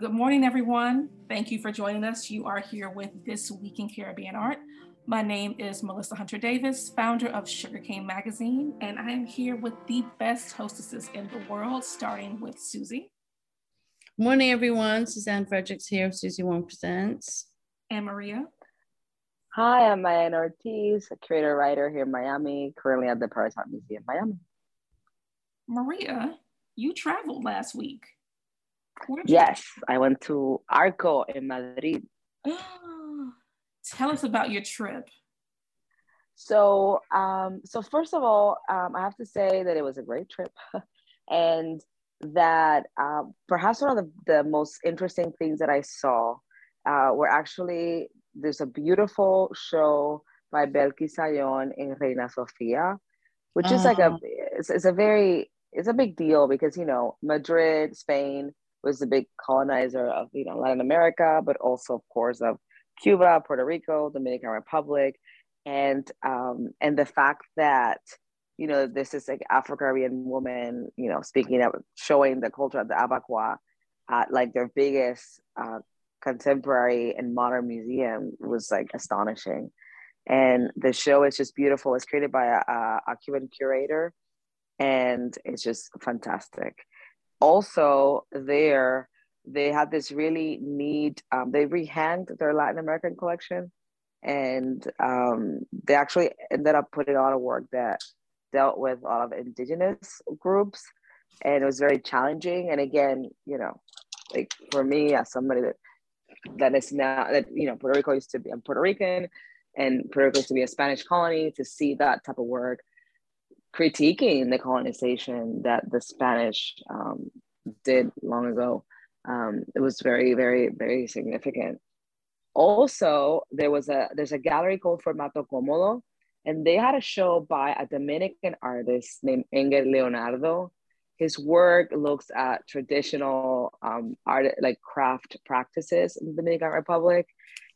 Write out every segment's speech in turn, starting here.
Good morning, everyone. Thank you for joining us. You are here with This Week in Caribbean Art. My name is Melissa Hunter Davis, founder of Sugarcane Magazine, and I am here with the best hostesses in the world, starting with Susie. Morning, everyone. Suzanne Fredericks here of Susie Wong Presents. And Maria. Hi, I'm Mayan Ortiz, a creator writer here in Miami, currently at the Pérez Art Museum, Miami. Maria, you traveled last week. Yes, I went to Arco in Madrid. Tell us about your trip. So, um, so first of all, um, I have to say that it was a great trip, and that uh, perhaps one of the, the most interesting things that I saw uh, were actually there's a beautiful show by Belkis Ayón in Reina Sofia, which uh-huh. is like a uh-huh. it's, it's a very it's a big deal because you know Madrid, Spain was the big colonizer of you know Latin America, but also of course of Cuba, Puerto Rico, Dominican Republic, and um, and the fact that you know this is like Afro Caribbean woman, you know, speaking of showing the culture of the Abakuá at like their biggest uh, contemporary and modern museum was like astonishing. And the show is just beautiful. It's created by a, a Cuban curator, and it's just fantastic also there they had this really neat um, they rehanged their latin american collection and um, they actually ended up putting on a work that dealt with a lot of indigenous groups and it was very challenging. And again you know like for me as somebody that that is now that you know puerto rico used to be i'm puerto rican and puerto rico used to be a spanish colony to see that type of work critiquing the colonization that the Spanish um, did long ago. Um, it was very, very, very significant. Also, there was a there's a gallery called Formato Cómodo, and they had a show by a Dominican artist named Engel Leonardo. His work looks at traditional um, art, like craft practices in the Dominican Republic,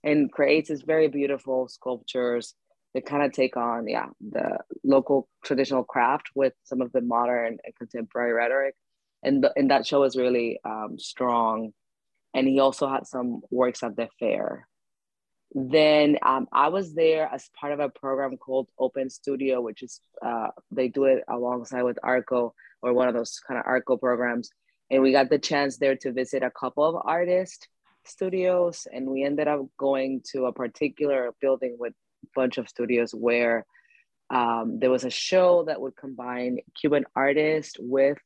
and creates these very beautiful sculptures they kind of take on yeah the local traditional craft with some of the modern and contemporary rhetoric. And, the, and that show was really um, strong. And he also had some works at the fair. Then um, i was there as part of a program called open studio which is uh, they do it alongside with arco or one of those kind of arco programs. And we got the chance there to visit a couple of artist studios and we ended up going to a particular building with bunch of studios where um, there was a show that would combine Cuban artists with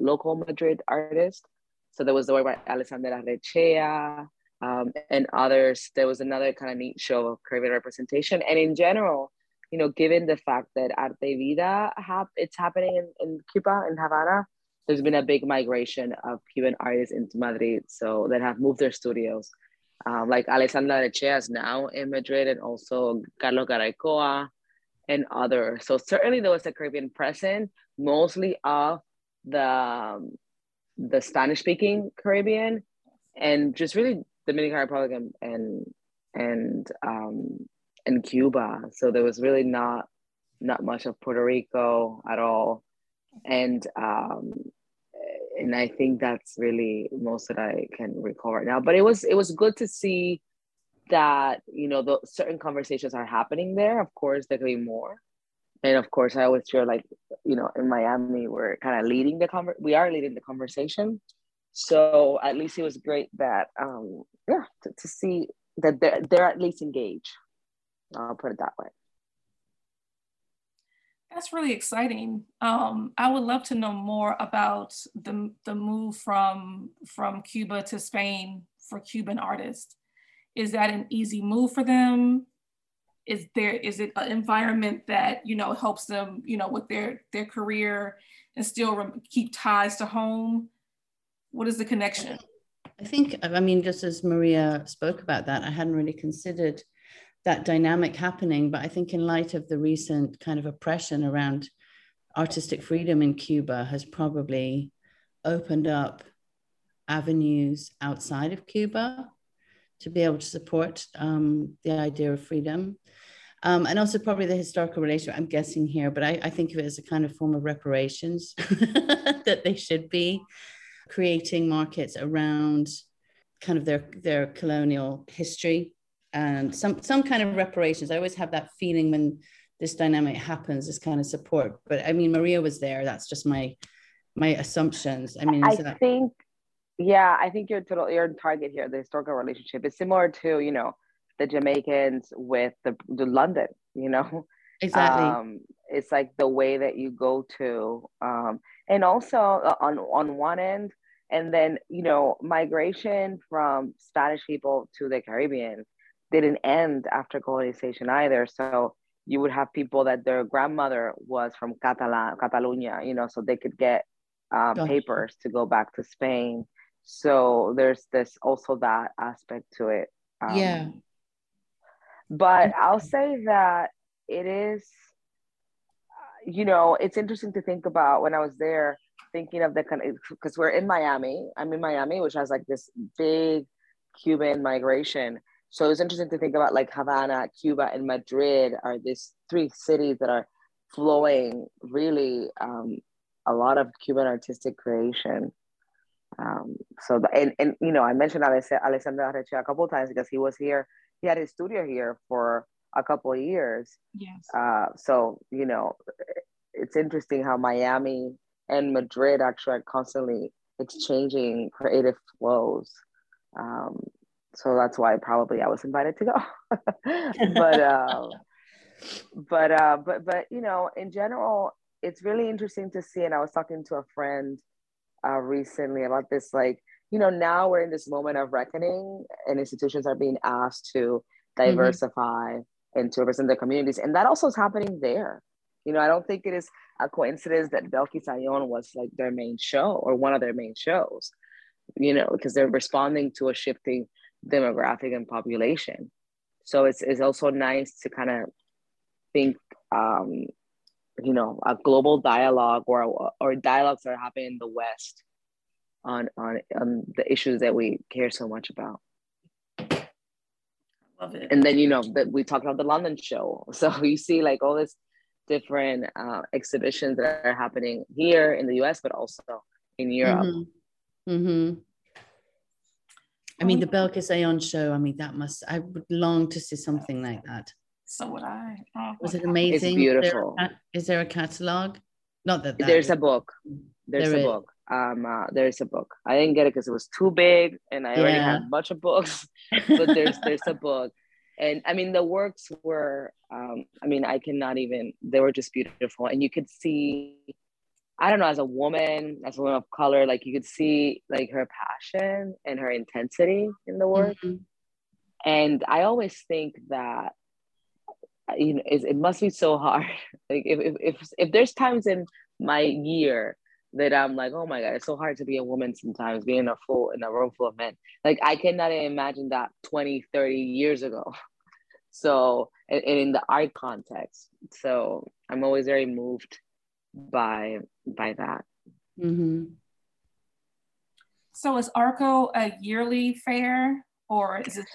local Madrid artists. So there was the work by Alexandre Arrechea um, and others. There was another kind of neat show of Caribbean representation. And in general, you know, given the fact that Arte Vida, hap- it's happening in, in Cuba, in Havana, there's been a big migration of Cuban artists into Madrid. So that have moved their studios um, like Alexandre Arrechea is now in Madrid and also Carlos Garaicoa and others. So certainly there was a Caribbean presence, mostly of the, um, the Spanish speaking Caribbean and just really Dominican Republic and, and, and, um, and Cuba. So there was really not, not much of Puerto Rico at all. And um, and I think that's really most that I can recall right now. But it was it was good to see that you know the certain conversations are happening there. Of course, there could be more, and of course, I always feel like you know in Miami we're kind of leading the conver- we are leading the conversation. So at least it was great that um yeah to, to see that they're they're at least engaged. I'll put it that way. That's really exciting. Um, I would love to know more about the, the move from, from Cuba to Spain for Cuban artists. Is that an easy move for them? Is there is it an environment that you know helps them you know with their their career and still keep ties to home? What is the connection? I think I mean just as Maria spoke about that, I hadn't really considered that dynamic happening. But I think in light of the recent kind of oppression around artistic freedom in Cuba has probably opened up avenues outside of Cuba to be able to support um, the idea of freedom. Um, and also probably the historical relation, I'm guessing here, but I, I think of it as a kind of form of reparations that they should be creating markets around kind of their their colonial history and some some kind of reparations. I always have that feeling when this dynamic happens, this kind of support. But I mean, Maria was there. That's just my my assumptions. I mean, I that- think, yeah, I think you're total you're in target here. The historical relationship is similar to you know the Jamaicans with the the London. You know, exactly. Um, it's like the way that you go to, um, and also uh, on on one end, and then you know migration from Spanish people to the Caribbean didn't end after colonization either. So you would have people that their grandmother was from Catalan, Catalonia, you know, so they could get um, papers to go back to Spain. So there's this also that aspect to it. Um, yeah. But I'll say that it is, you know, it's interesting to think about when I was there, thinking of the kind of, because we're in Miami. I'm in Miami, which has like this big Cuban migration. So it's interesting to think about like Havana, Cuba, and Madrid are these three cities that are flowing really um, a lot of Cuban artistic creation. Um, so the, and, and you know I mentioned Alexander Arrechea a couple times because he was here. He had his studio here for a couple of years. Yes. Uh, so you know it's interesting how Miami and Madrid actually are constantly exchanging creative flows. Um, so that's why probably I was invited to go. but uh, but uh, but but you know, in general, it's really interesting to see. And I was talking to a friend uh, recently about this, like you know, now we're in this moment of reckoning, and institutions are being asked to mm-hmm. diversify mm-hmm. and to represent their communities, and that also is happening there. You know, I don't think it is a coincidence that Belkis Ayón was like their main show or one of their main shows. You know, because they're responding to a shifting demographic and population. So it's, it's also nice to kind of think, um, you know, a global dialogue or, or dialogues that are happening in the West on, on, on the issues that we care so much about. Love it. And then, you know, that we talked about the London show. So you see like all this different uh, exhibitions that are happening here in the US, but also in Europe. Mm-hmm. Mm-hmm. I mean, the Belkis Ayón show, I mean, that must, I would long to see something like that. So would I. Oh, Was it amazing? It's beautiful. Is there a, is there a catalog? Not that, that there's a book. There's there a is. book. Um, uh, there's a book. I didn't get it because it was too big, and I yeah. already had a bunch of books. but there's there's a book, and I mean the works were. Um, I mean I cannot even. They were just beautiful, and you could see I don't know, as a woman, as a woman of color, like you could see like her passion and her intensity in the work. Mm-hmm. And I always think that you know it, it must be so hard. Like if, if if if there's times in my year that I'm like, oh my god, it's so hard to be a woman sometimes, being in a full in a room full of men. Like I cannot imagine that 20, 30 years ago. So and, and in the art context. So I'm always very moved by by that. Mm-hmm. So is ARCO a yearly fair or is it?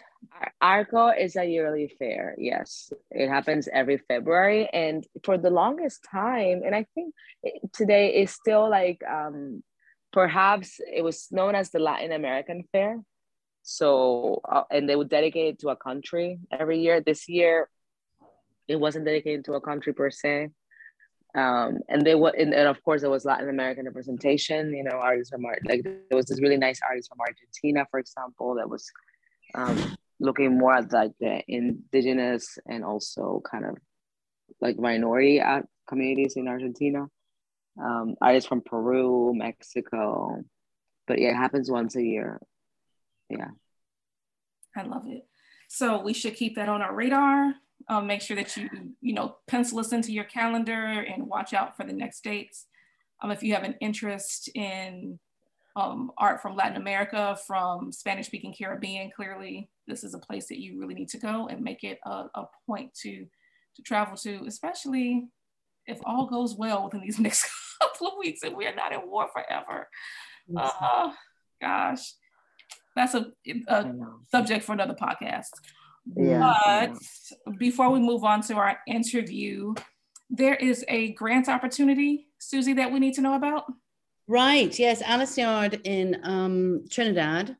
ARCO is a yearly fair. Yes, it happens every February, and for the longest time, and I think today is still like um, perhaps it was known as the Latin American Fair. So, uh, and they would dedicate it to a country every year. This year, it wasn't dedicated to a country per se um, and they were and, and, of course there was latin american representation you know artists from like there was this really nice artist from argentina for example that was um, looking more at like the indigenous and also kind of like minority communities in argentina. Um, artists from peru mexico but yeah it happens once a year. Yeah. I love it. So we should keep that on our radar um, make sure that you, you know, pencil us into your calendar and watch out for the next dates. Um, if you have an interest in um, art from Latin America, from Spanish speaking Caribbean, clearly this is a place that you really need to go and make it a, a point to, to travel to, especially if all goes well within these next couple of weeks and we're not in war forever. Uh, gosh, that's a, a subject for another podcast. Yeah. But before we move on to our interview, there is a grant opportunity, Susie, that we need to know about. Right. Yes, Alice Yard in um, Trinidad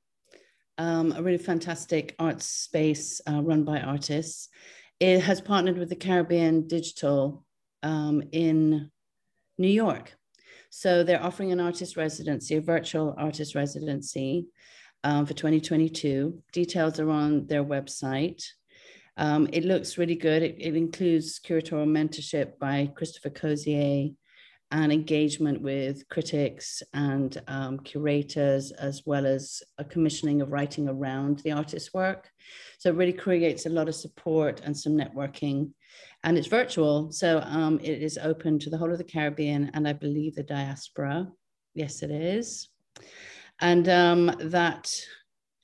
um, a really fantastic art space uh, run by artists. It has partnered with the Caribbean Digital um, in New York. So they're offering an artist residency, a virtual artist residency um, for 2022. Details are on their website. Um, it looks really good. It, it, includes curatorial mentorship by Christopher Cozier and engagement with critics and um, curators, as well as a commissioning of writing around the artist's work. So it really creates a lot of support and some networking. And it's virtual, so um, it is open to the whole of the Caribbean and I believe the diaspora. Yes, it is. And um, that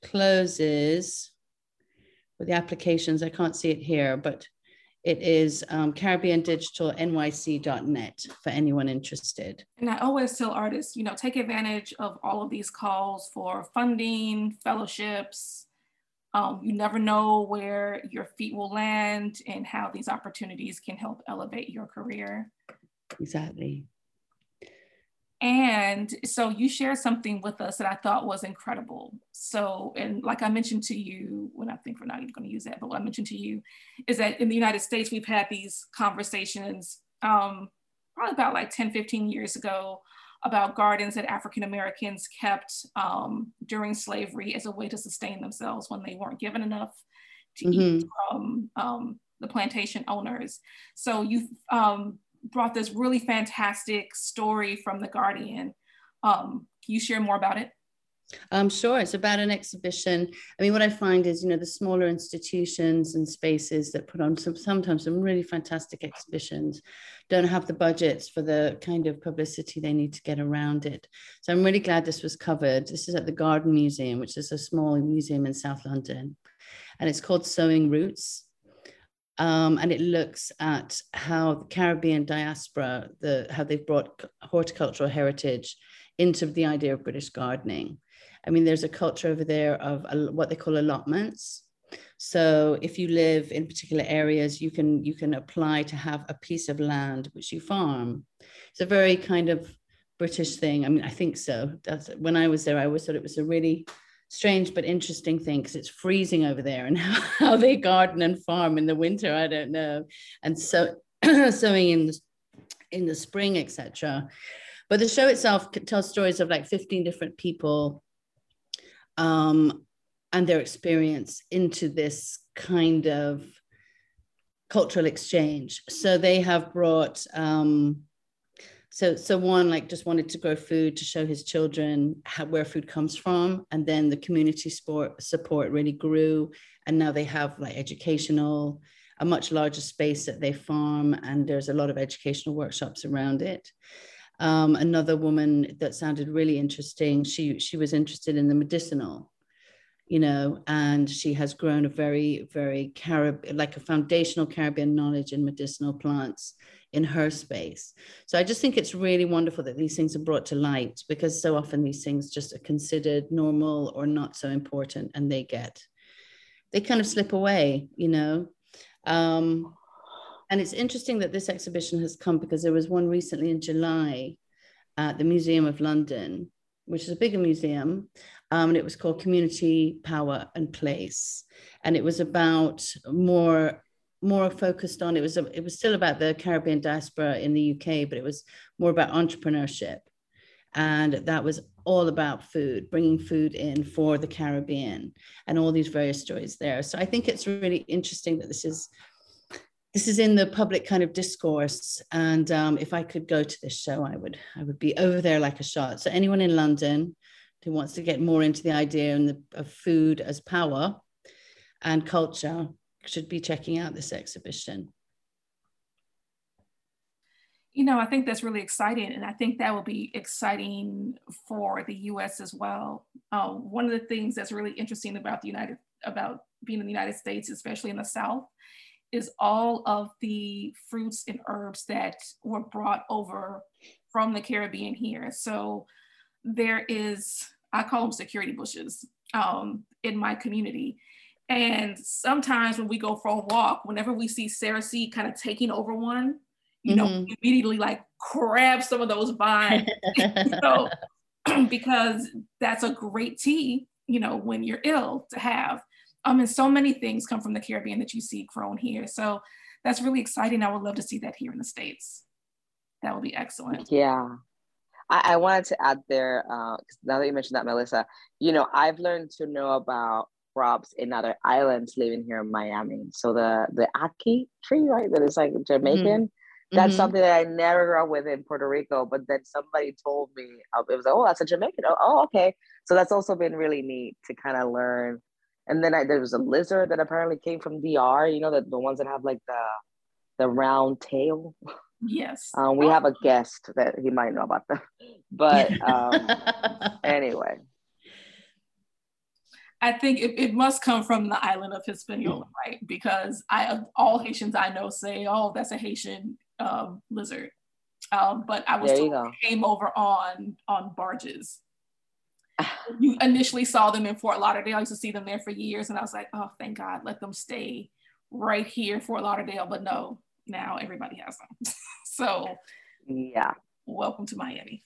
closes with the applications. I can't see it here, but it is um, Caribbean Digital NYC.net for anyone interested. And I always tell artists, you know, take advantage of all of these calls for funding, fellowships. Um, you never know where your feet will land and how these opportunities can help elevate your career. Exactly. And so you shared something with us that I thought was incredible. So, and like I mentioned to you, when I think we're not even going to use that, but what I mentioned to you is that in the United States, we've had these conversations um, probably about like 10, 15 years ago about gardens that African Americans kept um, during slavery as a way to sustain themselves when they weren't given enough to mm-hmm. eat from um, the plantation owners. So you've um, brought this really fantastic story from The Guardian. Um, can you share more about it? Um, sure. It's about an exhibition. I mean, what I find is, you know, the smaller institutions and spaces that put on some sometimes some really fantastic exhibitions don't have the budgets for the kind of publicity they need to get around it. So I'm really glad this was covered. This is at the Garden Museum, which is a small museum in South London, and it's called Sowing Roots. Um, and it looks at how the Caribbean diaspora, the how they've brought horticultural heritage into the idea of British gardening. I mean, there's a culture over there of a, what they call allotments. So if you live in particular areas, you can you can apply to have a piece of land which you farm. It's a very kind of British thing. I mean, I think so. That's when I was there, I always thought it was a really strange but interesting thing because it's freezing over there and how, how they garden and farm in the winter i don't know and so sowing in the, in the spring etc but the show itself tells stories of like 15 different people um, and their experience into this kind of cultural exchange. So they have brought um, so so one like just wanted to grow food to show his children how, where food comes from. And then the community sport support really grew. And now they have like educational a much larger space that they farm. And there's a lot of educational workshops around it. Um, another woman that sounded really interesting she she was interested in the medicinal you know and she has grown a very very carib like a foundational caribbean knowledge in medicinal plants in her space. So I just think it's really wonderful that these things are brought to light because so often these things just are considered normal or not so important and they get, they kind of slip away, you know. Um, and it's interesting that this exhibition has come because there was one recently in July at the Museum of London, which is a bigger museum. Um, and it was called Community Power and Place. And it was about more more focused on it was it was still about the Caribbean diaspora in the UK, but it was more about entrepreneurship, and that was all about food, bringing food in for the Caribbean, and all these various stories there. So I think it's really interesting that this is this is in the public kind of discourse, and um, if I could go to this show, I would I would be over there like a shot. So anyone in London who wants to get more into the idea and the, of food as power and culture should be checking out this exhibition. You know, I think that's really exciting, and I think that will be exciting for the U.S. as well. Uh, one of the things that's really interesting about the United about being in the United States, especially in the South, is all of the fruits and herbs that were brought over from the Caribbean here. So there is, I call them cerasee bushes um, in my community. And sometimes when we go for a walk, whenever we see cerasee kind of taking over one, you mm-hmm. know, immediately like grab some of those vines, know, because that's a great tea you know, when you're ill to have. Um, and so many things come from the Caribbean that you see grown here. So that's really exciting. I would love to see that here in the States. That would be excellent. Yeah. I, I wanted to add there, uh, now that you mentioned that, Melissa, you know, I've learned to know about crops in other islands living here in Miami. So the the ackee tree, right, that is like Jamaican. Mm-hmm. That's mm-hmm. something that I never grew up with in Puerto Rico, but then somebody told me uh, it was like, oh, that's a Jamaican. Oh, oh, okay. So that's also been really neat to kind of learn. And then I, there was a lizard that apparently came from DR. You know, the, the ones that have like the the round tail. Yes. Um, we have a guest that he might know about them. But um, anyway. I think it, it must come from the island of Hispaniola, right? Because I all Haitians I know say, "Oh, that's a Haitian um, lizard," um, but I was told came over on on barges. you initially saw them in Fort Lauderdale. I used to see them there for years, and I was like, "Oh, thank God, let them stay right here, Fort Lauderdale." But no, now everybody has them. so yeah, welcome to Miami.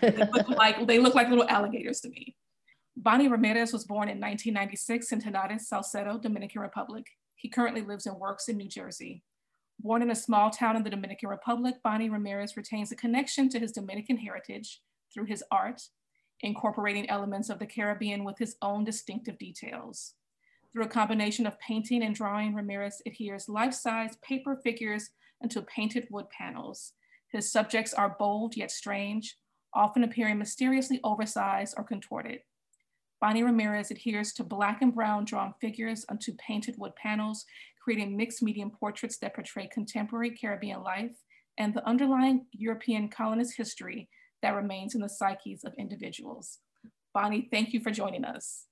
they look like they look like little alligators to me. Bony Ramirez was born in 1996 in Tenares, Salcedo, Dominican Republic. He currently lives and works in New Jersey. Born in a small town in the Dominican Republic, Bony Ramirez retains a connection to his Dominican heritage through his art, incorporating elements of the Caribbean with his own distinctive details. Through a combination of painting and drawing, Ramirez adheres life-size paper figures into painted wood panels. His subjects are bold yet strange, often appearing mysteriously oversized or contorted. Bony Ramirez adheres to black and brown drawn figures onto painted wood panels, creating mixed medium portraits that portray contemporary Caribbean life and the underlying European colonist history that remains in the psyches of individuals. Bony, thank you for joining us.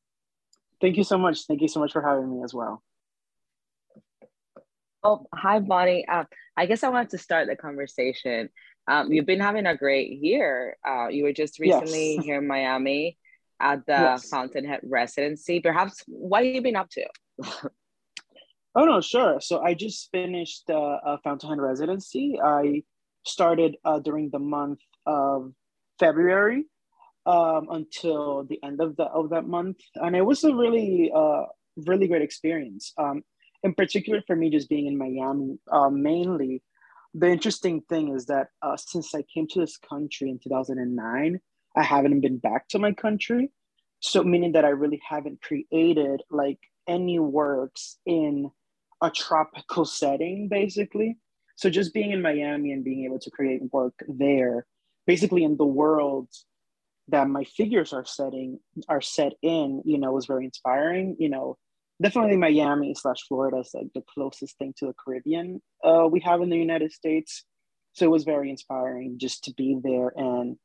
Thank you so much. Thank you so much for having me as well. Oh, hi, Bony. Uh, I guess I wanted to start the conversation. Um, you've been having a great year. Uh, you were just recently yes. here in Miami at the yes. Fountainhead residency. Perhaps what have you been up to? oh no, sure. So I just finished uh, a Fountainhead residency. I started uh, during the month of February um, until the end of the of that month, and it was a really uh, really great experience. Um, in particular, for me, just being in Miami, uh, mainly. The interesting thing is that uh, since I came to this country in 2009, I haven't been back to my country. So meaning that I really haven't created like any works in a tropical setting, basically. So just being in Miami and being able to create work there, basically in the world that my figures are setting are set in, you know, was very inspiring. You know, definitely Miami slash Florida is like the closest thing to the Caribbean uh, we have in the United States. So it was very inspiring just to be there and,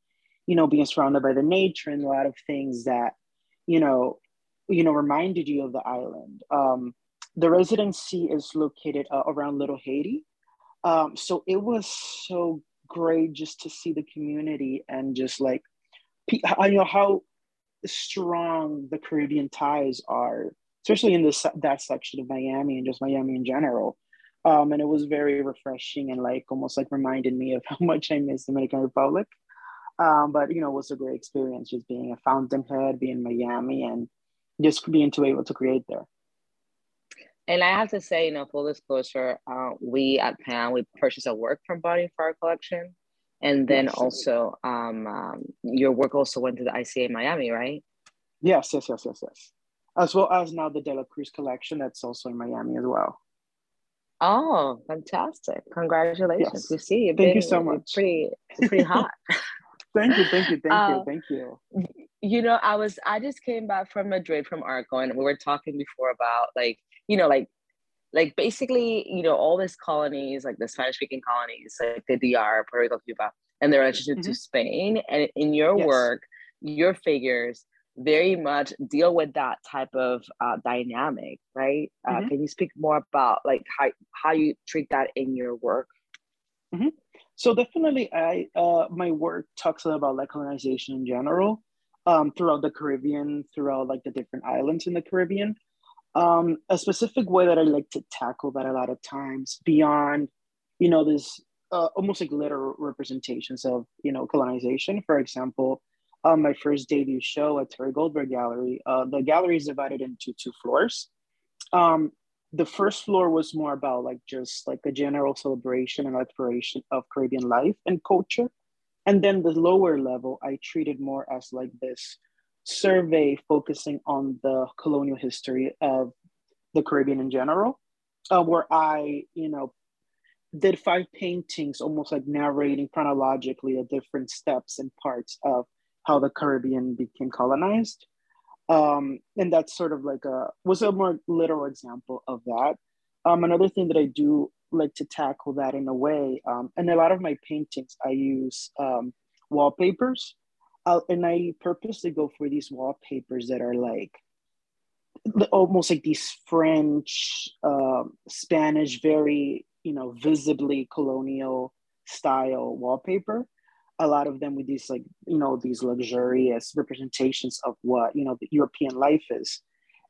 you know, being surrounded by the nature and a lot of things that, you know, you know, reminded you of the island. Um, the residency is located uh, around Little Haiti. Um, so it was so great just to see the community and just like I know how strong the Caribbean ties are, especially in this that section of Miami and just Miami in general. Um, and it was very refreshing and like almost like reminded me of how much I miss the Dominican Republic. Um, but you know, it was a great experience just being a fountainhead, being in Miami, and just being to able to create there. And I have to say, you know, full disclosure, uh, we at PAMM we purchased a work from Bony for our collection. And then yes. also, um, um, your work also went to the ICA Miami, right? Yes, yes, yes, yes, yes. As well as now the De La Cruz collection that's also in Miami as well. Oh, fantastic! Congratulations! Yes. You see, thank been, you so much. Pretty, pretty hot. thank you, thank you, thank uh, you, thank you. You know, I was I just came back from Madrid from Arco, and we were talking before about like you know like like basically, you know, all these colonies, like the Spanish speaking colonies, like the DR, Puerto Rico, Cuba, and their relationship mm-hmm. to Spain. And in your yes. work, your figures very much deal with that type of uh, dynamic, right? Uh, mm-hmm. Can you speak more about like how, how you treat that in your work? Mm-hmm. So definitely, I uh, my work talks about like colonization in general um, throughout the Caribbean, throughout like the different islands in the Caribbean. Um, a specific way that I like to tackle that a lot of times beyond, you know, this uh, almost like literal representations of, you know, colonization. For example, um, my first debut show at Thierry Goldberg Gallery. Uh, the gallery is divided into two floors. Um, the first floor was more about like just like a general celebration and exploration of Caribbean life and culture. And then the lower level, I treated more as like this survey focusing on the colonial history of the Caribbean in general, uh, where I, you know, did five paintings, almost like narrating chronologically the different steps and parts of how the Caribbean became colonized. Um, and that's sort of like a was a more literal example of that. Um, another thing that I do like to tackle that in a way, um, and a lot of my paintings I use um, wallpapers, uh, and I purposely go for these wallpapers that are like almost like these French, uh, Spanish, very you know visibly colonial style wallpaper. A lot of them with these like you know these luxurious representations of what you know the european life is.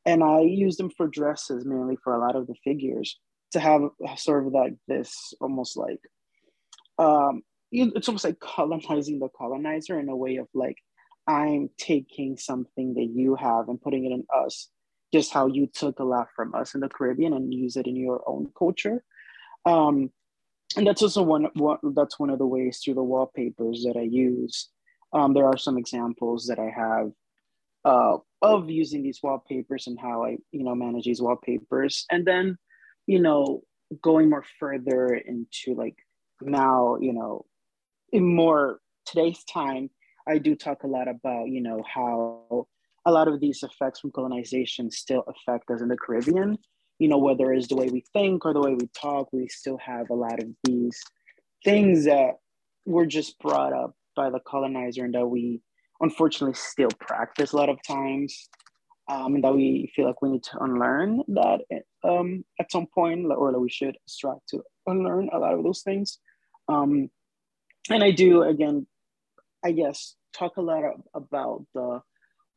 And i use them for dresses mainly for a lot of the figures to have sort of like this almost like um it's almost like colonizing the colonizer in a way of like i'm taking something that you have and putting it in us just how you took a lot from us in the caribbean and use it in your own culture um and that's also one, one that's one of the ways through the wallpapers that I use. Um, there are some examples that I have uh, of using these wallpapers and how I you know manage these wallpapers, and then you know going more further into like now you know in more today's time I do talk a lot about you know how a lot of these effects from colonization still affect us in the Caribbean you know, whether it's the way we think or the way we talk, we still have a lot of these things that were just brought up by the colonizer and that we unfortunately still practice a lot of times. Um, and that we feel like we need to unlearn that um, at some point, or that we should strive to unlearn a lot of those things. Um, and I do, again, I guess, talk a lot of, about the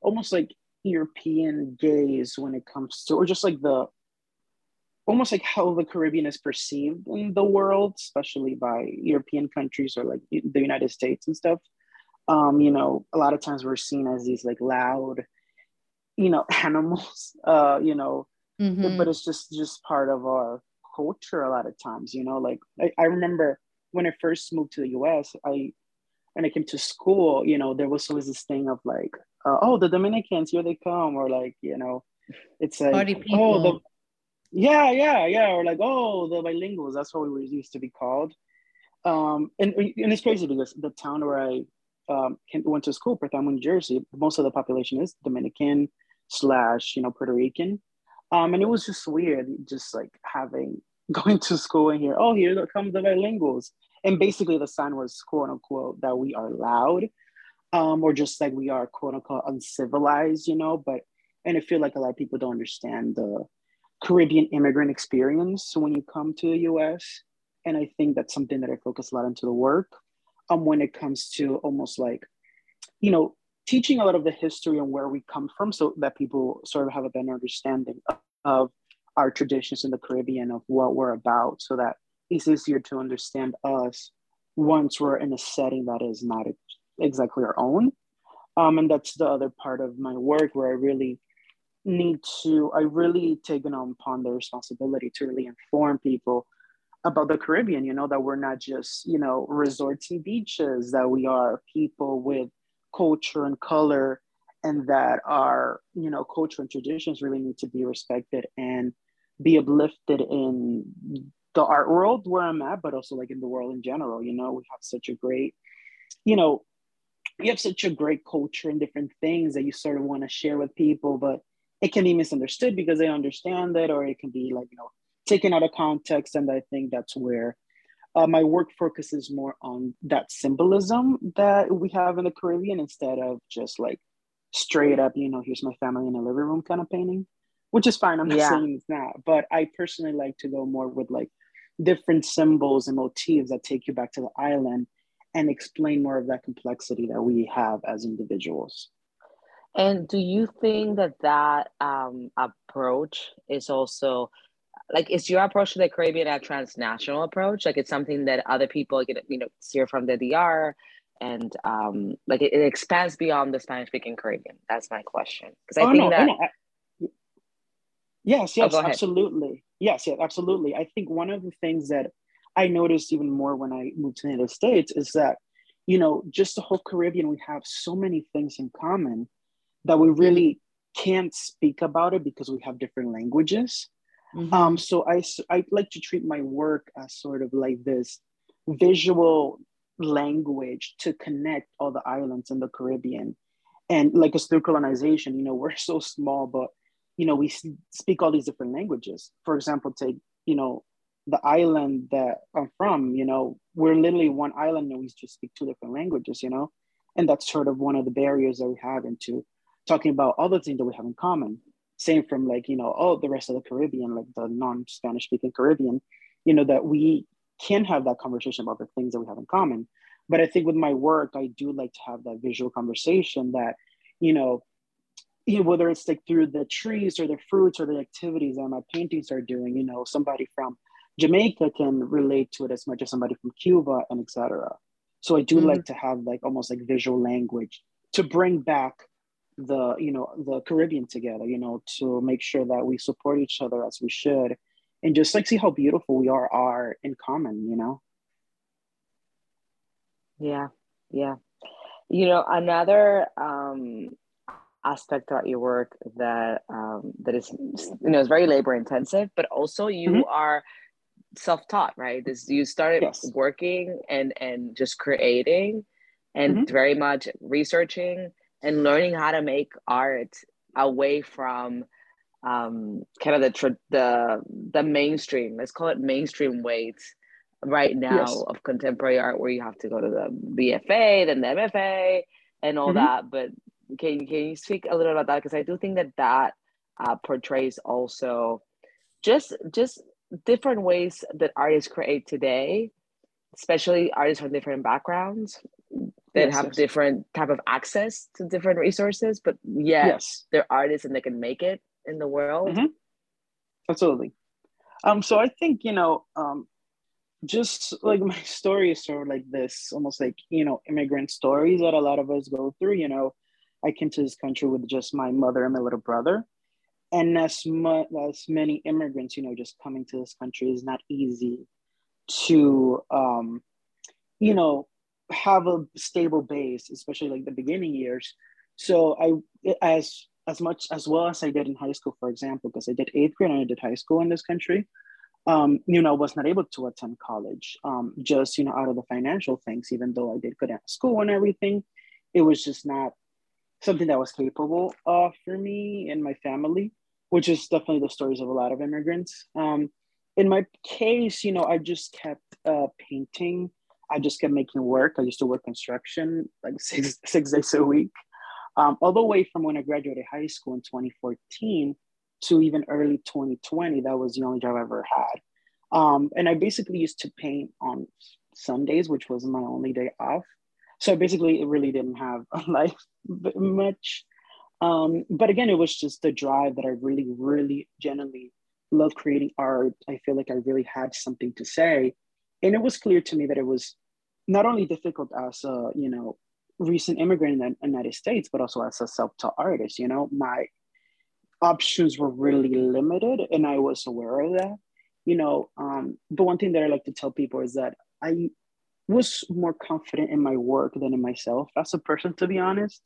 almost like European gaze when it comes to, or just like the almost like how the Caribbean is perceived in the world, especially by European countries or like the United States and stuff. Um, you know, a lot of times we're seen as these like loud, you know, animals, uh, you know, mm-hmm. but it's just just part of our culture a lot of times, you know, like I, I remember when I first moved to the US, I when I came to school, you know, there was always this thing of like, uh, oh, the Dominicans, here they come, or like, you know, it's like, oh, the, yeah, yeah, yeah. Or like, oh, the bilinguals. That's what we were used to be called. Um, and, and it's crazy because the town where I um, went to school, Perth Amboy, New Jersey, most of the population is Dominican slash, you know, Puerto Rican. Um, and it was just weird, just like having going to school and here, oh, here come the bilinguals. And basically the sign was quote unquote that we are loud, um, or just like we are quote unquote uncivilized, you know. But and I feel like a lot of people don't understand the Caribbean immigrant experience when you come to the US. And I think that's something that I focus a lot into the work um, when it comes to almost like, you know, teaching a lot of the history and where we come from so that people sort of have a better understanding of, of our traditions in the Caribbean, of what we're about, so that it's easier to understand us once we're in a setting that is not exactly our own. Um, and that's the other part of my work where I really need to i really taken upon the responsibility to really inform people about the caribbean you know that we're not just you know resorts and beaches that we are people with culture and color and that our you know culture and traditions really need to be respected and be uplifted in the art world where i'm at but also like in the world in general you know? We have such a great you know we have such a great culture and different things that you sort of want to share with people but it can be misunderstood because they understand it or it can be like you know taken out of context and i think that's where uh, my work focuses more on that symbolism that we have in the caribbean instead of just like straight up you know here's my family in a living room kind of painting which is fine i'm not yeah. saying it's not but i personally like to go more with like different symbols and motifs that take you back to the island and explain more of that complexity that we have as individuals and do you think that that um, approach is also like is your approach to the Caribbean a transnational approach? Like it's something that other people get you know here from the DR and um, like it, it, expands beyond the Spanish speaking Caribbean? That's my question. Because I oh, think no, that. No, I, yes, yes, oh, absolutely. Yes, yes, absolutely. I think one of the things that I noticed even more when I moved to the United States is that, you know, just the whole Caribbean, we have so many things in common that we really can't speak about it because we have different languages. Mm-hmm. Um, so I, I like to treat my work as sort of like this visual language to connect all the islands in the Caribbean. And like us through colonization, you know, we're so small, but you know, we speak all these different languages. For example, take, you know, the island that I'm from, you know, we're literally one island and we just speak two different languages, you know? And that's sort of one of the barriers that we have into talking about all the things that we have in common. Same from like, you know, oh, the rest of the Caribbean, like the non-Spanish speaking Caribbean, you know, that we can have that conversation about the things that we have in common. But I think with my work, I do like to have that visual conversation that, you know, you know, whether it's like through the trees or the fruits or the activities that my paintings are doing, you know, somebody from Jamaica can relate to it as much as somebody from Cuba and etc. So I do mm-hmm. like to have like almost like visual language to bring back the you know the Caribbean together, you know, to make sure that we support each other as we should, and just like see how beautiful we are are in common, you know. Yeah, yeah. You know, another um, aspect about your work that um, that is you know is very labor intensive, but also you mm-hmm. are self-taught, right? This you started yes. working and and just creating and mm-hmm. very much researching and learning how to make art away from um, kind of the the the mainstream. Let's call it mainstream ways right now yes. of contemporary art, where you have to go to the BFA, then the MFA, and all mm-hmm. that. But can can you speak a little about that? Because I do think that that uh, portrays also just just different ways that artists create today, especially artists from different backgrounds that yes, have yes. different type of access to different resources, but yet yes. they're artists and they can make it in the world. Mm-hmm. Absolutely. Um, so I think, you know, um, just like my story is sort of like this, almost like, you know, immigrant stories that a lot of us go through, you know, I came to this country with just my mother and my little brother and as much as many immigrants you know just coming to this country is not easy to um, you know have a stable base especially like the beginning years so i as as much as well as i did in high school for example because i did eighth grade and i did high school in this country um, you know, I was not able to attend college, um, just you know, out of the financial things. Even though I did good at school and everything, it was just not something that was capable of for me and my family which is definitely the stories of a lot of immigrants. Um, in my case, you know, I just kept uh, painting. I just kept making work. I used to work construction like six six days a week, um, all the way from when I graduated high school in 2014 to even early 2020. That was the only job I ever had. Um, and I basically used to paint on Sundays, which was my only day off. So basically, it really didn't have a life much. Um, but again, it was just the drive that I really, really genuinely love creating art. I feel like I really had something to say. And it was clear to me that it was not only difficult as a, you know, recent immigrant in the United States, but also as a self-taught artist, you know, my options were really limited and I was aware of that. You know, um, the one thing that I like to tell people is that I was more confident in my work than in myself as a person, to be honest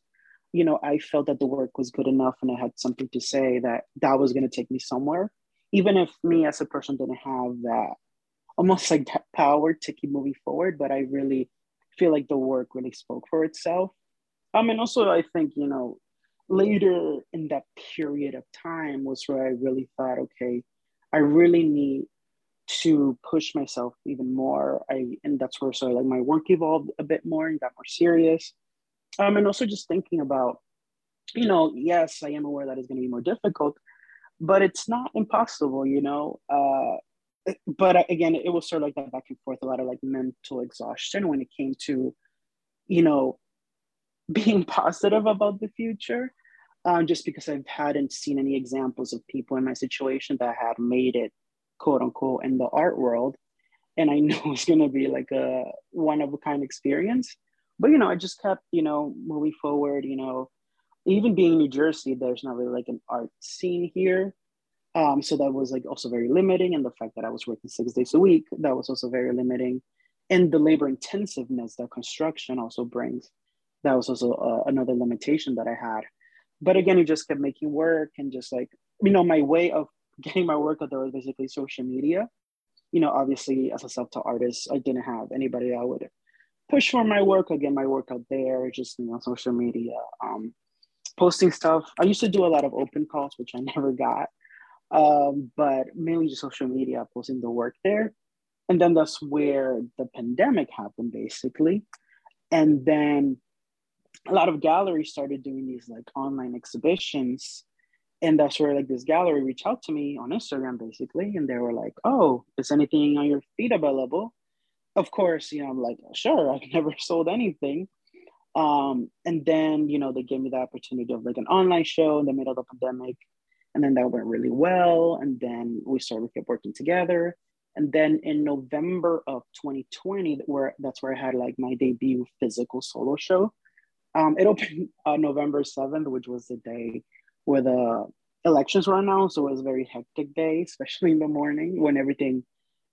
you know, I felt that the work was good enough and I had something to say that that was going to take me somewhere. Even if me as a person didn't have that almost like that power to keep moving forward, but I really feel like the work really spoke for itself. Um, and also I think, you know, later in that period of time was where I really thought, okay, I really need to push myself even more. I and that's where so like my work evolved a bit more and got more serious. Um, and also just thinking about, you know, yes, I am aware that it's going to be more difficult, but it's not impossible, you know. Uh, but again, it was sort of like that back and forth, a lot of like mental exhaustion when it came to, you know, being positive about the future. Um, just because I hadn't seen any examples of people in my situation that had made it, quote unquote, in the art world. And I know it's going to be like a one of a kind experience but you know, I just kept, you know, moving forward, you know, even being in New Jersey, there's not really like an art scene here. Um, so that was like also very limiting. And the fact that I was working six days a week, that was also very limiting. And the labor intensiveness that construction also brings, that was also uh, another limitation that I had. But again, you just kept making work and just like, you know, my way of getting my work out there was basically social media. You know, obviously as a self-taught artist, I didn't have anybody that would push for my work or get my work out there, just, you know, social media. Um, posting stuff. I used to do a lot of open calls, which I never got, um, but mainly just social media, posting the work there. And then that's where the pandemic happened, basically. And then a lot of galleries started doing these like online exhibitions. And that's where like this gallery reached out to me on Instagram, basically. And they were like, oh, is anything on your feed available? Of course, you know, I'm like, sure, I've never sold anything um, and then, you know, they gave me the opportunity of like an online show in the middle of the pandemic. And then that went really well. And then we started kept working together. And then in November of 2020, where that's where I had like my debut physical solo show. Um, it opened uh, November 7th, which was the day where the elections were announced. So it was a very hectic day, especially in the morning when everything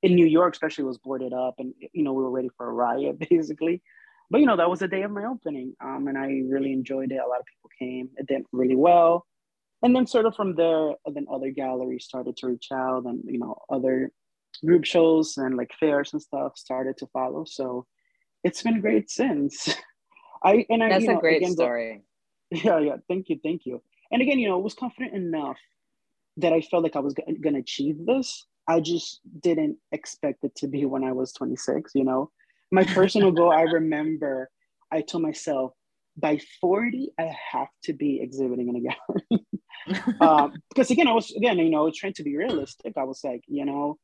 in New York, especially, was boarded up, and you know we were ready for a riot, basically but you know that was the day of my opening um, and i really enjoyed it a lot of people came it did really well and then sort of from there then other galleries started to reach out and you know other group shows and like fairs and stuff started to follow. So it's been great since. I and i that's you know, a great again, story. Yeah yeah. Thank you thank you. And again you know I was confident enough that i felt like i was g- gonna achieve this. I just didn't expect it to be when i was 26 you know? My personal goal, I remember I told myself by 40, I have to be exhibiting in a gallery. Um, because again, I was, again, you know, trying to be realistic. I was like, you know,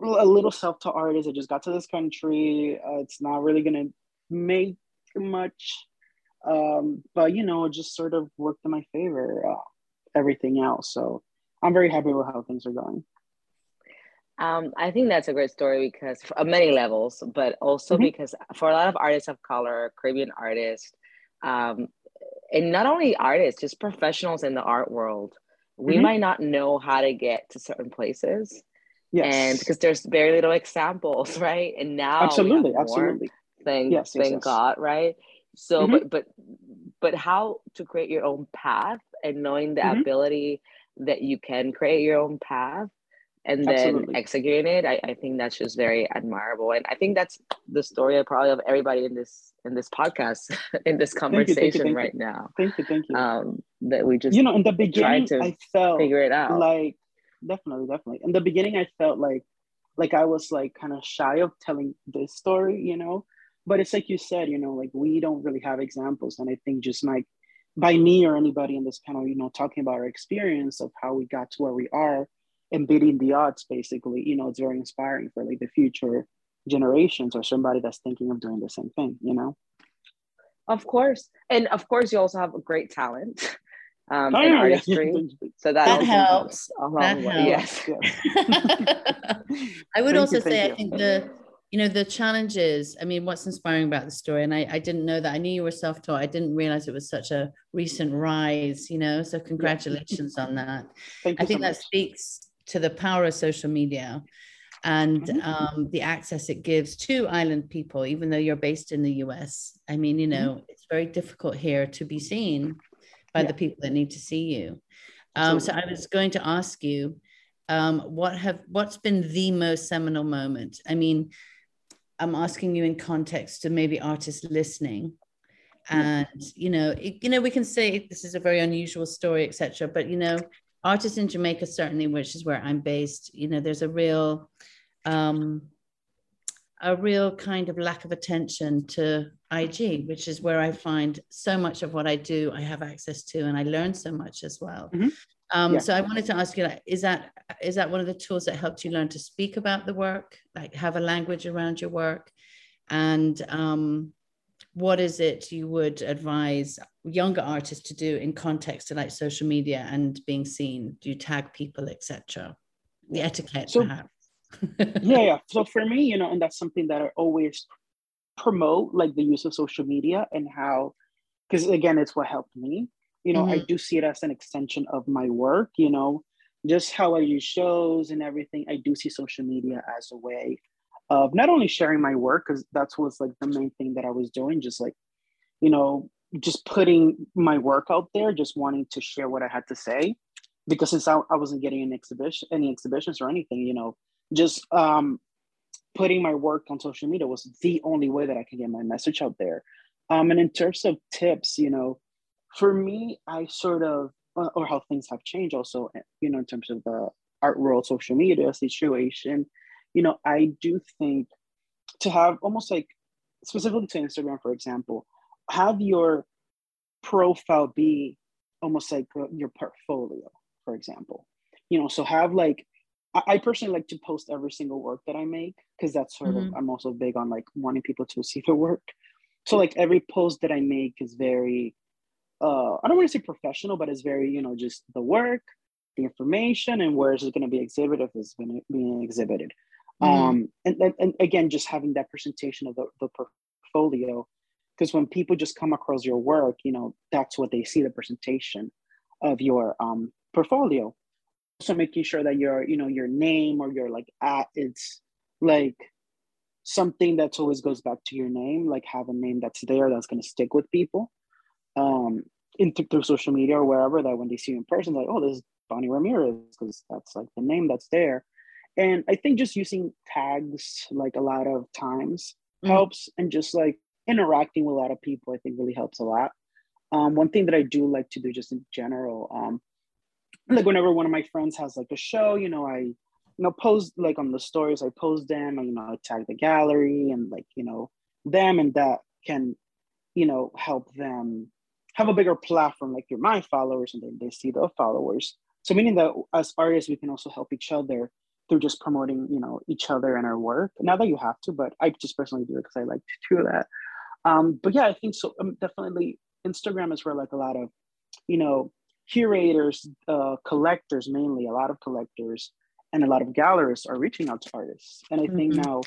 a little self-taught artist. I just got to this country. Uh, it's not really going to make much. Um, but, you know, it just sort of worked in my favor, uh, everything else. So I'm very happy with how things are going. Um, I think that's a great story because on many levels, but also mm-hmm. because for a lot of artists of color, Caribbean artists, um, and not only artists, just professionals in the art world, we mm-hmm. might not know how to get to certain places. Yes. And because there's very little examples, right? And now absolutely, absolutely. Thank, yes, thank yes, God, right? So, mm-hmm. but but but how to create your own path and knowing the mm-hmm. ability that you can create your own path and then Absolutely. executing it I, I think that's just very admirable. And i think that's the story of probably of everybody in this in this podcast in this conversation thank you, thank you, right now. Thank you thank you. Um that we just you know in the beginning i felt figure it out. like definitely definitely. In the beginning i felt like like i was like kind of shy of telling this story you know? But it's like you said you know like we don't really have examples. And i think just like by me or anybody in this panel you know talking about our experience of how we got to where we are and beating the odds basically you know it's very inspiring for like the future generations or somebody that's thinking of doing the same thing you know? Of course. And of course you also have a great talent um, oh, in yeah, artistry. So that, that helps. that helps. yes, i would thank also you, say you. i think the you know the challenges i mean what's inspiring about the story and I, I didn't know that. I knew you were self-taught. I didn't realize it was such a recent rise you know? So congratulations on that. I think so that speaks to the power of social media and mm-hmm. um, the access it gives to island people, even though you're based in the US. I mean, you know, mm-hmm. it's very difficult here to be seen by yeah. the people that need to see you. Um, so I was going to ask you, um, what have what's been the most seminal moment? I mean, I'm asking you in context to maybe artists listening, and you know, it, you know, we can say this is a very unusual story, etc. But you know, artists in Jamaica, certainly, which is where I'm based, you know, there's a real, um, a real kind of lack of attention to IG, which is where I find so much of what I do, I have access to, and I learn so much as well. Mm-hmm. Um, yeah. So I wanted to ask you, like, is that is that one of the tools that helped you learn to speak about the work, like have a language around your work, and um, what is it you would advise younger artists to do in context to like social media and being seen? Do you tag people etc the etiquette so, perhaps. Yeah yeah. So for me you know and that's something that i always promote like the use of social media and how because again it's what helped me. You know mm-hmm. i do see it as an extension of my work you know just how i use shows and everything i do see social media as a way of not only sharing my work because that's what's like the main thing that i was doing just like you know just putting my work out there just wanting to share what i had to say because since i, I wasn't getting an exhibition any exhibitions or anything you know just um putting my work on social media was the only way that I could get my message out there. Um, and in terms of tips, you know, for me, I sort of, uh, or how things have changed also, eh, you know, in terms of the art world, social media situation, you know, I do think to have almost like, specifically to Instagram, for example, have your profile be almost like uh, your portfolio, for example. You know, so have like I, personally like to post every single work that I make because that's sort mm-hmm. of I'm also big on like wanting people to see the work. So like every post that I make is very uh I don't want to say professional, but it's very, you know, just the work, the information, and where is it going to be exhibited if it's been being exhibited. Mm-hmm. Um and, and, and again just having that presentation of the, the portfolio because when people just come across your work, you know, that's what they see the presentation of your um portfolio also making sure that your you know your name or your like at it's like something that always goes back to your name like have a name that's there that's going to stick with people um in th- through social media or wherever that when they see you in person like oh this is Bony Ramirez because that's like the name that's there and i think just using tags like a lot of times mm-hmm. helps and just like interacting with a lot of people i think really helps a lot um, one thing that i do like to do just in general um, like whenever one of my friends has like a show, you know, I you know post like on the stories, I post them and you know I tag the gallery and like you know them and that can you know help them have a bigger platform like you're my followers and then they see the followers so meaning that as artists we can also help each other through just promoting you know each other and our work Now that you have to but i just personally do it because i like to do that um, but yeah i think so um, definitely instagram is where like a lot of you know curators, uh, collectors mainly, a lot of collectors and a lot of gallerists are reaching out to artists. And I mm-hmm. think now,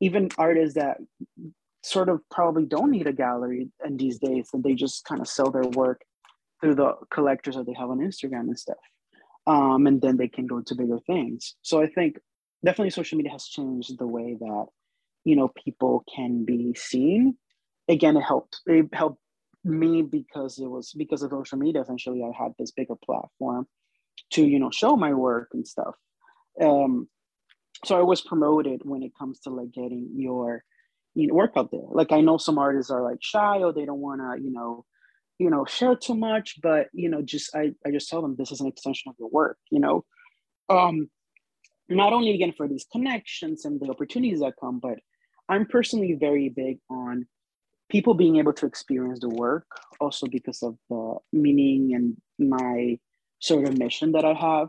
even artists that sort of probably don't need a gallery in these days, and they just kind of sell their work through the collectors that they have on Instagram and stuff. Um, and then they can go to bigger things. So I think definitely social media has changed the way that you know people can be seen. Again, it helped. It helped me because it was because of social media essentially i had this bigger platform to you know show my work and stuff um so i was promoted when it comes to like getting your you know work out there like i know some artists are like shy or they don't want to you know you know share too much but you know just i i just tell them this is an extension of your work you know um not only again for these connections and the opportunities that come but i'm personally very big on people being able to experience the work also because of the meaning and my sort of mission that I have.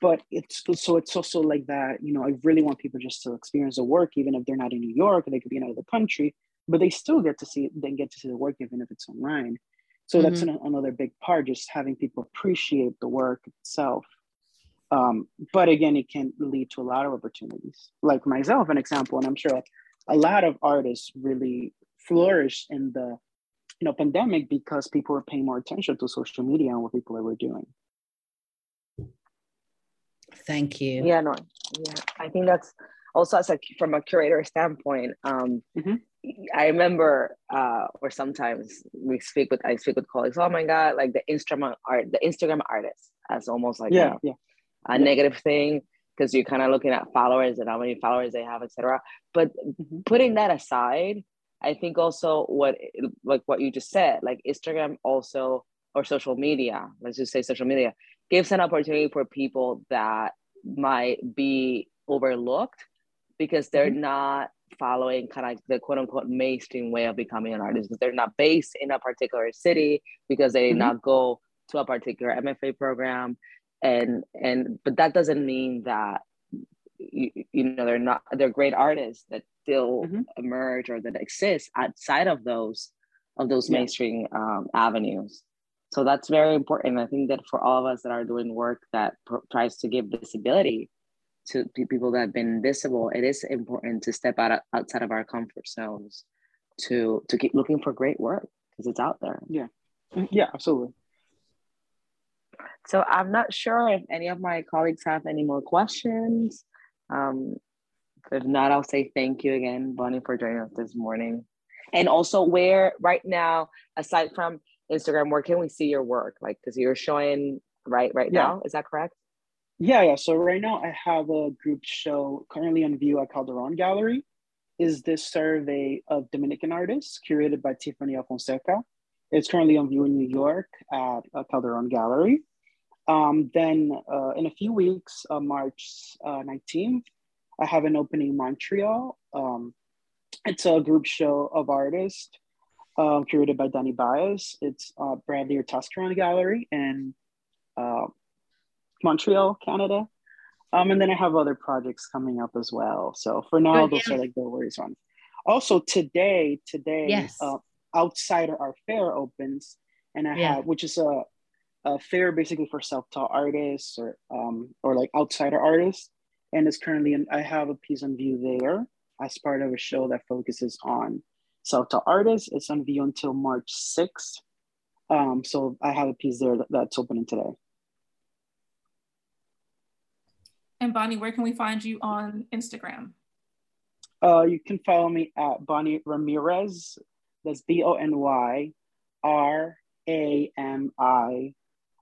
But it's so it's also like that, you know, I really want people just to experience the work, even if they're not in New York, or they could be in another country, but they still get to see then get to see the work even if it's online. So mm-hmm. that's an, another big part, just having people appreciate the work itself. Um, but again, it can lead to a lot of opportunities. Like myself, an example, and I'm sure a lot of artists really flourished in the you know pandemic because people were paying more attention to social media and what people were doing thank you yeah no yeah i think that's also as a from a curator standpoint um mm-hmm. I remember uh or sometimes we speak with i speak with colleagues oh my god like the instagram art the instagram artist as almost like yeah, a, yeah. a yeah. negative thing because you're kind of looking at followers and how many followers they have etc but mm-hmm. putting that aside I think also what like what you just said, like Instagram also or social media, let's just say social media, gives an opportunity for people that might be overlooked because they're mm-hmm. not following kind of the quote unquote mainstream way of becoming an artist because they're not based in a particular city because they mm-hmm. not go to a particular MFA program and and but that doesn't mean that you, you know they're not they're great artists that still mm-hmm. emerge or that exist outside of those of those yeah. mainstream um, avenues so that's very important i think that for all of us that are doing work that pr- tries to give visibility to people that have been invisible it is important to step out outside of our comfort zones to to keep looking for great work because it's out there. Yeah, yeah, absolutely. So I'm not sure if any of my colleagues have any more questions. Um, if not, I'll say thank you again, Bony, for joining us this morning. And also, where right now, aside from Instagram, where can we see your work? Like, because you're showing right right yeah. now, is that correct? Yeah, yeah. So right now, I have a group show currently on view at Calderon Gallery. Is this survey of Dominican artists curated by Tiffany Fonseca? It's currently on view in New York at Calderon Gallery. Um, then uh, in a few weeks, uh, March uh, 19th, I have an opening in Montreal. Um, it's a group show of artists um, curated by Danny Baez. It's uh, Bradley Ertaskiran Gallery in uh, Montreal, Canada. Um, and then I have other projects coming up as well. So for now, Good, those yeah. are like the worries ones. Also today, today, yes. uh, Outsider Art Fair opens, and I yeah. have, which is a, a fair basically for self-taught artists or um, or like outsider artists and it's currently in, I have a piece on view there as part of a show that focuses on self-taught artists. It's on view until March 6th. Um, so I have a piece there that, that's opening today. And Bony, where can we find you on Instagram? Uh, you can follow me at Bony Ramirez. That's B O N Y R A M I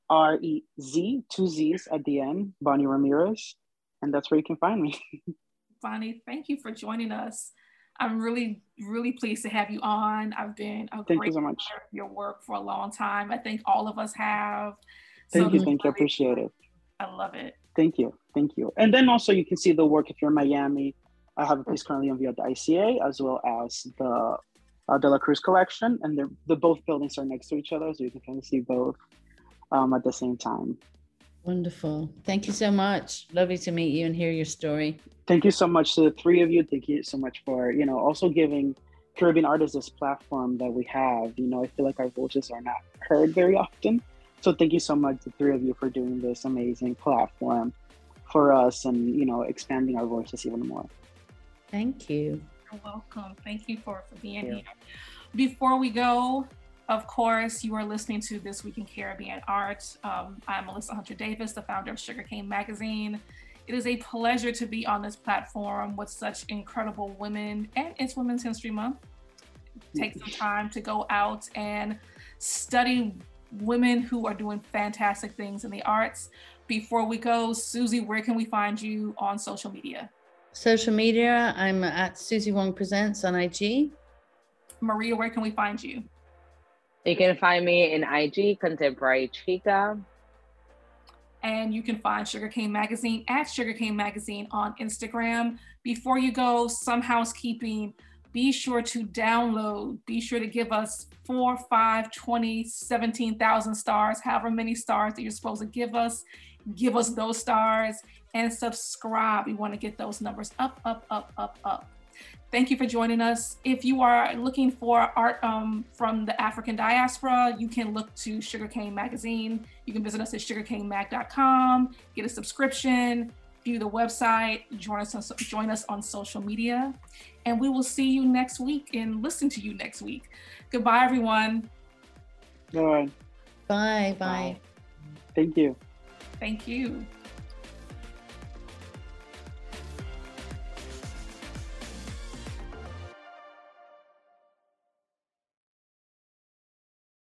R E Z, two Z's at the end, Bony Ramirez and that's where you can find me. Bony, thank you for joining us. I'm really, really pleased to have you on. I've been a thank great you so much. your work for a long time. I think all of us have. Thank so you, thank you. I appreciate it. I love it. Thank you, thank you. And then also you can see the work if you're in Miami. I have a piece currently on view at the ICA as well as the uh, De La Cruz collection, and they're the both buildings are next to each other, so you can kind of see both um, at the same time. Wonderful. Thank you so much. Lovely to meet you and hear your story. Thank you so much to the three of you. Thank you so much for, you know, also giving Caribbean artists this platform that we have. You know, I feel like our voices are not heard very often. So thank you so much, the three of you, for doing this amazing platform for us and, you know, expanding our voices even more. Thank you. You're welcome. Thank you for, for being here. Before we go, of course, you are listening to This Week in Caribbean Art. Um, I'm Melissa Hunter Davis, the founder of Sugarcane Magazine. It is a pleasure to be on this platform with such incredible women, and it's Women's History Month. Take some time to go out and study women who are doing fantastic things in the arts. Before we go, Susie, where can we find you on social media? Social media, I'm at Susie Wong Presents on IG. Maria, where can we find you? You can find me in IG, Contemporary Chica. And you can find Sugarcane Magazine at Sugarcane Magazine on Instagram. Before you go, some housekeeping. Be sure to download, be sure to give us four, five, 20, 17,000 stars, however many stars that you're supposed to give us. Give us those stars and subscribe. We want to get those numbers up, up, up, up, up. Thank you for joining us. If you are looking for art um, from the African diaspora, you can look to Sugarcane Magazine. You can visit us at sugarcanemag.com, get a subscription, view the website, join us, on, join us on social media, and we will see you next week and listen to you next week. Goodbye, everyone. Bye. Bye. Bye. Thank you. Thank you.